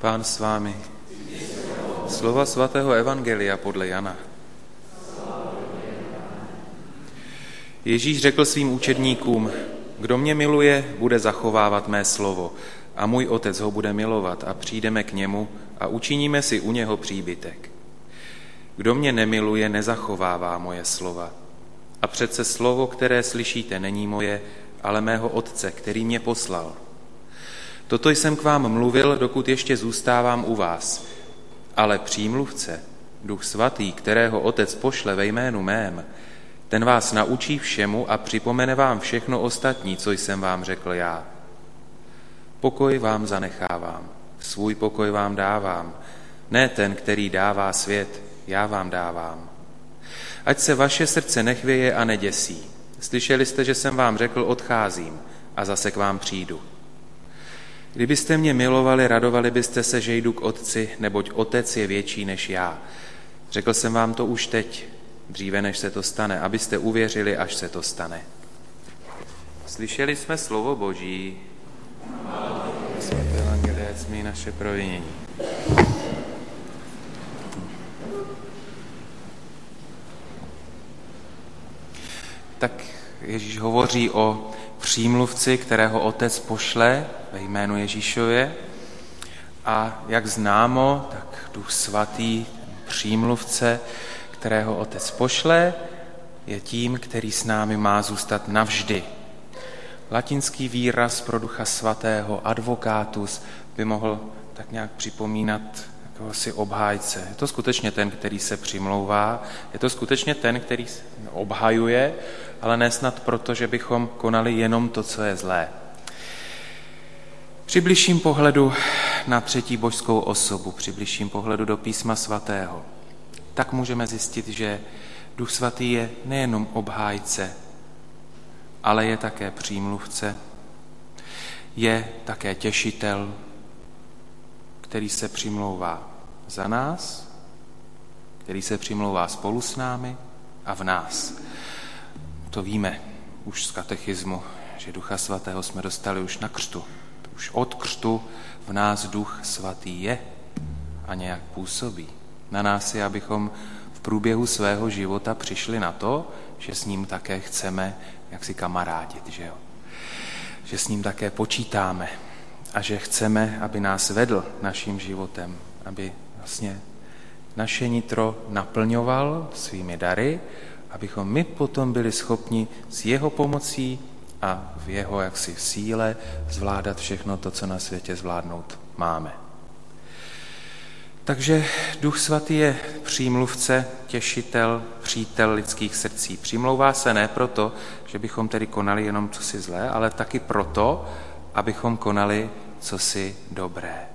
Pán s vámi. Slova svatého Evangelia podle Jana. Ježíš řekl svým učedníkům, kdo mě miluje, bude zachovávat mé slovo a můj otec ho bude milovat a přijdeme k němu a učiníme si u něho příbytek. Kdo mě nemiluje, nezachovává moje slova. A přece slovo, které slyšíte, není moje, ale mého otce, který mě poslal. Toto jsem k vám mluvil, dokud ještě zůstávám u vás. Ale přímluvce, duch svatý, kterého otec pošle ve jménu mém, ten vás naučí všemu a připomene vám všechno ostatní, co jsem vám řekl já. Pokoj vám zanechávám, svůj pokoj vám dávám, ne ten, který dává svět, já vám dávám. Ať se vaše srdce nechvěje a neděsí. Slyšeli jste, že jsem vám řekl, odcházím a zase k vám přijdu. Kdybyste mě milovali, radovali byste se, že jdu k Otci, neboť Otec je větší než já. Řekl jsem vám to už teď, dříve než se to stane, abyste uvěřili, až se to stane. Slyšeli jsme slovo Boží. Svaté Evangelie, naše provinění. Tak Ježíš hovoří o přímluvci, kterého otec pošle ve jménu Ježíšově. A jak známo, tak Duch Svatý, přímluvce, kterého otec pošle, je tím, který s námi má zůstat navždy. Latinský výraz pro Ducha Svatého, advokátus, by mohl tak nějak připomínat si obhájce. Je to skutečně ten, který se přimlouvá, je to skutečně ten, který obhajuje, ale nesnad proto, že bychom konali jenom to, co je zlé. Při bližším pohledu na třetí božskou osobu, při bližším pohledu do písma svatého, tak můžeme zjistit, že Duch Svatý je nejenom obhájce, ale je také přímluvce, je také těšitel, který se přimlouvá za nás, který se přimlouvá spolu s námi a v nás. To víme už z katechismu, že Ducha Svatého jsme dostali už na křtu. Už od křtu v nás Duch Svatý je a nějak působí. Na nás je, abychom v průběhu svého života přišli na to, že s ním také chceme jak si kamarádit, že jo? Že s ním také počítáme a že chceme, aby nás vedl naším životem, aby vlastně naše nitro naplňoval svými dary, abychom my potom byli schopni s jeho pomocí a v jeho jaksi síle zvládat všechno to, co na světě zvládnout máme. Takže Duch Svatý je přímluvce, těšitel, přítel lidských srdcí. Přimlouvá se ne proto, že bychom tedy konali jenom co si zlé, ale taky proto, abychom konali co si dobré.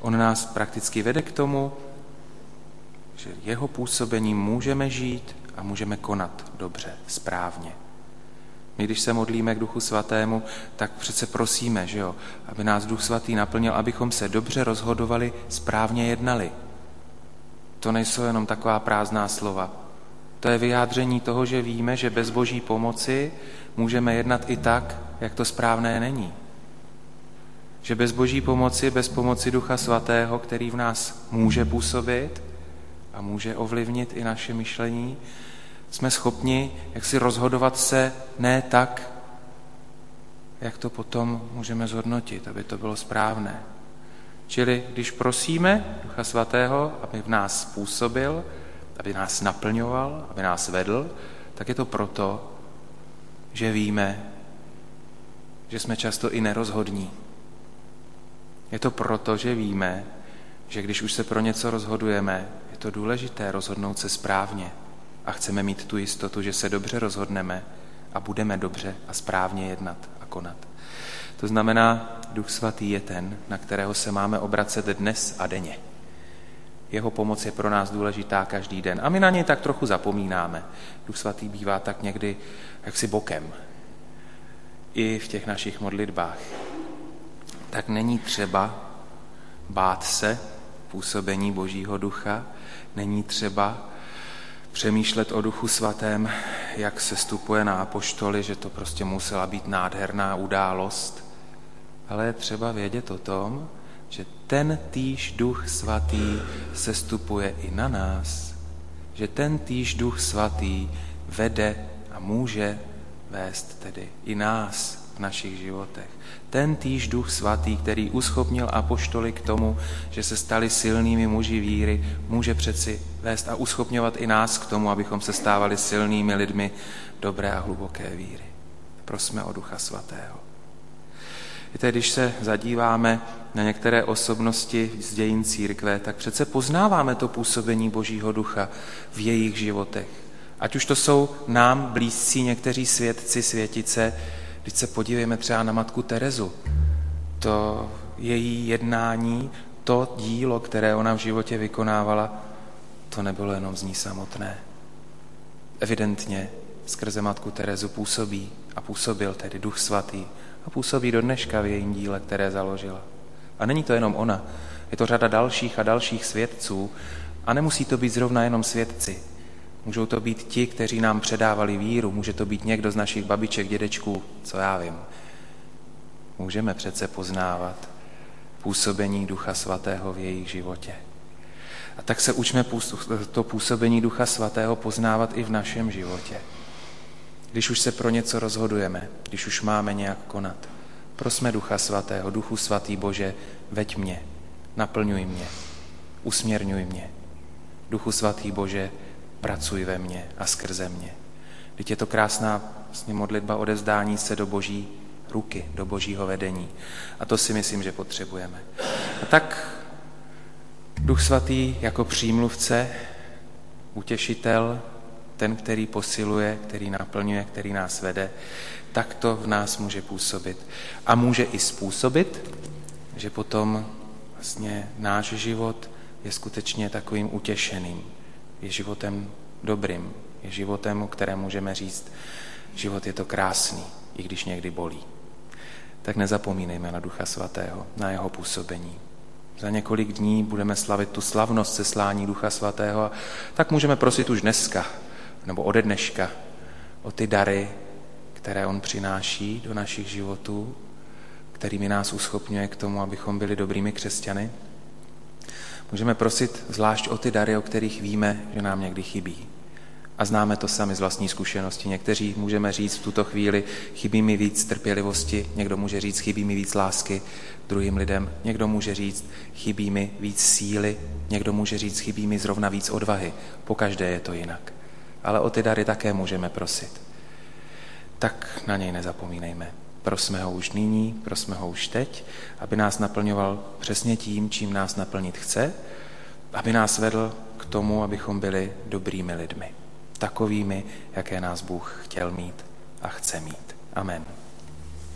On nás prakticky vede k tomu, že jeho působením můžeme žít a můžeme konat dobře, správně. My, když se modlíme k Duchu Svatému, tak přece prosíme, že jo, aby nás Duch Svatý naplnil, abychom se dobře rozhodovali, správně jednali. To nejsou jenom taková prázdná slova. To je vyjádření toho, že víme, že bez Boží pomoci můžeme jednat i tak, jak to správné není. Že bez Boží pomoci, bez pomoci Ducha Svatého, který v nás může působit a může ovlivnit i naše myšlení, jsme schopni jak si rozhodovat se ne tak, jak to potom můžeme zhodnotit, aby to bylo správné. Čili když prosíme Ducha Svatého, aby v nás způsobil, aby nás naplňoval, aby nás vedl, tak je to proto, že víme, že jsme často i nerozhodní. Je to proto, že víme, že když už se pro něco rozhodujeme, je to důležité rozhodnout se správně a chceme mít tu jistotu, že se dobře rozhodneme a budeme dobře a správně jednat a konat. To znamená, Duch Svatý je ten, na kterého se máme obracet dnes a denně. Jeho pomoc je pro nás důležitá každý den. A my na něj tak trochu zapomínáme. Duch Svatý bývá tak někdy jaksi bokem. I v těch našich modlitbách. Tak není třeba bát se působení Božího ducha, není třeba přemýšlet o duchu svatém, jak se stupuje na apoštoly, že to prostě musela být nádherná událost. Ale je třeba vědět o tom, že ten týž duch svatý sestupuje i na nás, že ten týž duch svatý vede a může vést tedy i nás v našich životech. Ten týž duch svatý, který uschopnil apoštoly k tomu, že se stali silnými muži víry, může přeci vést a uschopňovat i nás k tomu, abychom se stávali silnými lidmi dobré a hluboké víry. Prosme o Ducha Svatého. Víte, když se zadíváme na některé osobnosti z dějin církve, tak přece poznáváme to působení Božího ducha v jejich životech. Ať už to jsou nám blízcí někteří svědci, světice, když se podívejme třeba na matku Terezu, to její jednání, to dílo, které ona v životě vykonávala, to nebylo jenom z ní samotné. Evidentně skrze matku Terezu působí a působil tedy Duch Svatý a působí do dneška v jejím díle, které založila. A není to jenom ona, je to řada dalších a dalších svědců a nemusí to být zrovna jenom svědci. Můžou to být ti, kteří nám předávali víru, může to být někdo z našich babiček, dědečků, co já vím. Můžeme přece poznávat působení Ducha Svatého v jejich životě. A tak se učme to působení Ducha Svatého poznávat i v našem životě. Když už se pro něco rozhodujeme, když už máme nějak konat, prosme Ducha Svatého, Duchu Svatý Bože, veď mě, naplňuj mě, usměrňuj mě. Duchu Svatý Bože, pracuj ve mně a skrze mě. Teď je to krásná vlastně modlitba odevzdání se do boží ruky, do božího vedení. A to si myslím, že potřebujeme. A tak Duch Svatý jako přímluvce, utěšitel, ten, který posiluje, který naplňuje, který nás vede, tak to v nás může působit. A může i způsobit, že potom vlastně náš život je skutečně takovým utěšeným, je životem dobrým, je životem, o kterém můžeme říct, život je to krásný, i když někdy bolí. Tak nezapomínejme na Ducha Svatého, na jeho působení. Za několik dní budeme slavit tu slavnost seslání Ducha Svatého, tak můžeme prosit už dneska, nebo ode dneška, o ty dary, které on přináší do našich životů, kterými nás uschopňuje k tomu, abychom byli dobrými křesťany. Můžeme prosit zvlášť o ty dary, o kterých víme, že nám někdy chybí. A známe to sami z vlastní zkušenosti. Někteří můžeme říct v tuto chvíli, chybí mi víc trpělivosti, někdo může říct, chybí mi víc lásky druhým lidem, někdo může říct, chybí mi víc síly, někdo může říct, chybí mi zrovna víc odvahy. Po každé je to jinak. Ale o ty dary také můžeme prosit. Tak na něj nezapomínejme. Prosme ho už nyní, prosme ho už teď, aby nás naplňoval přesně tím, čím nás naplnit chce, aby nás vedl k tomu, abychom byli dobrými lidmi. Takovými, jaké nás Bůh chtěl mít a chce mít. Amen.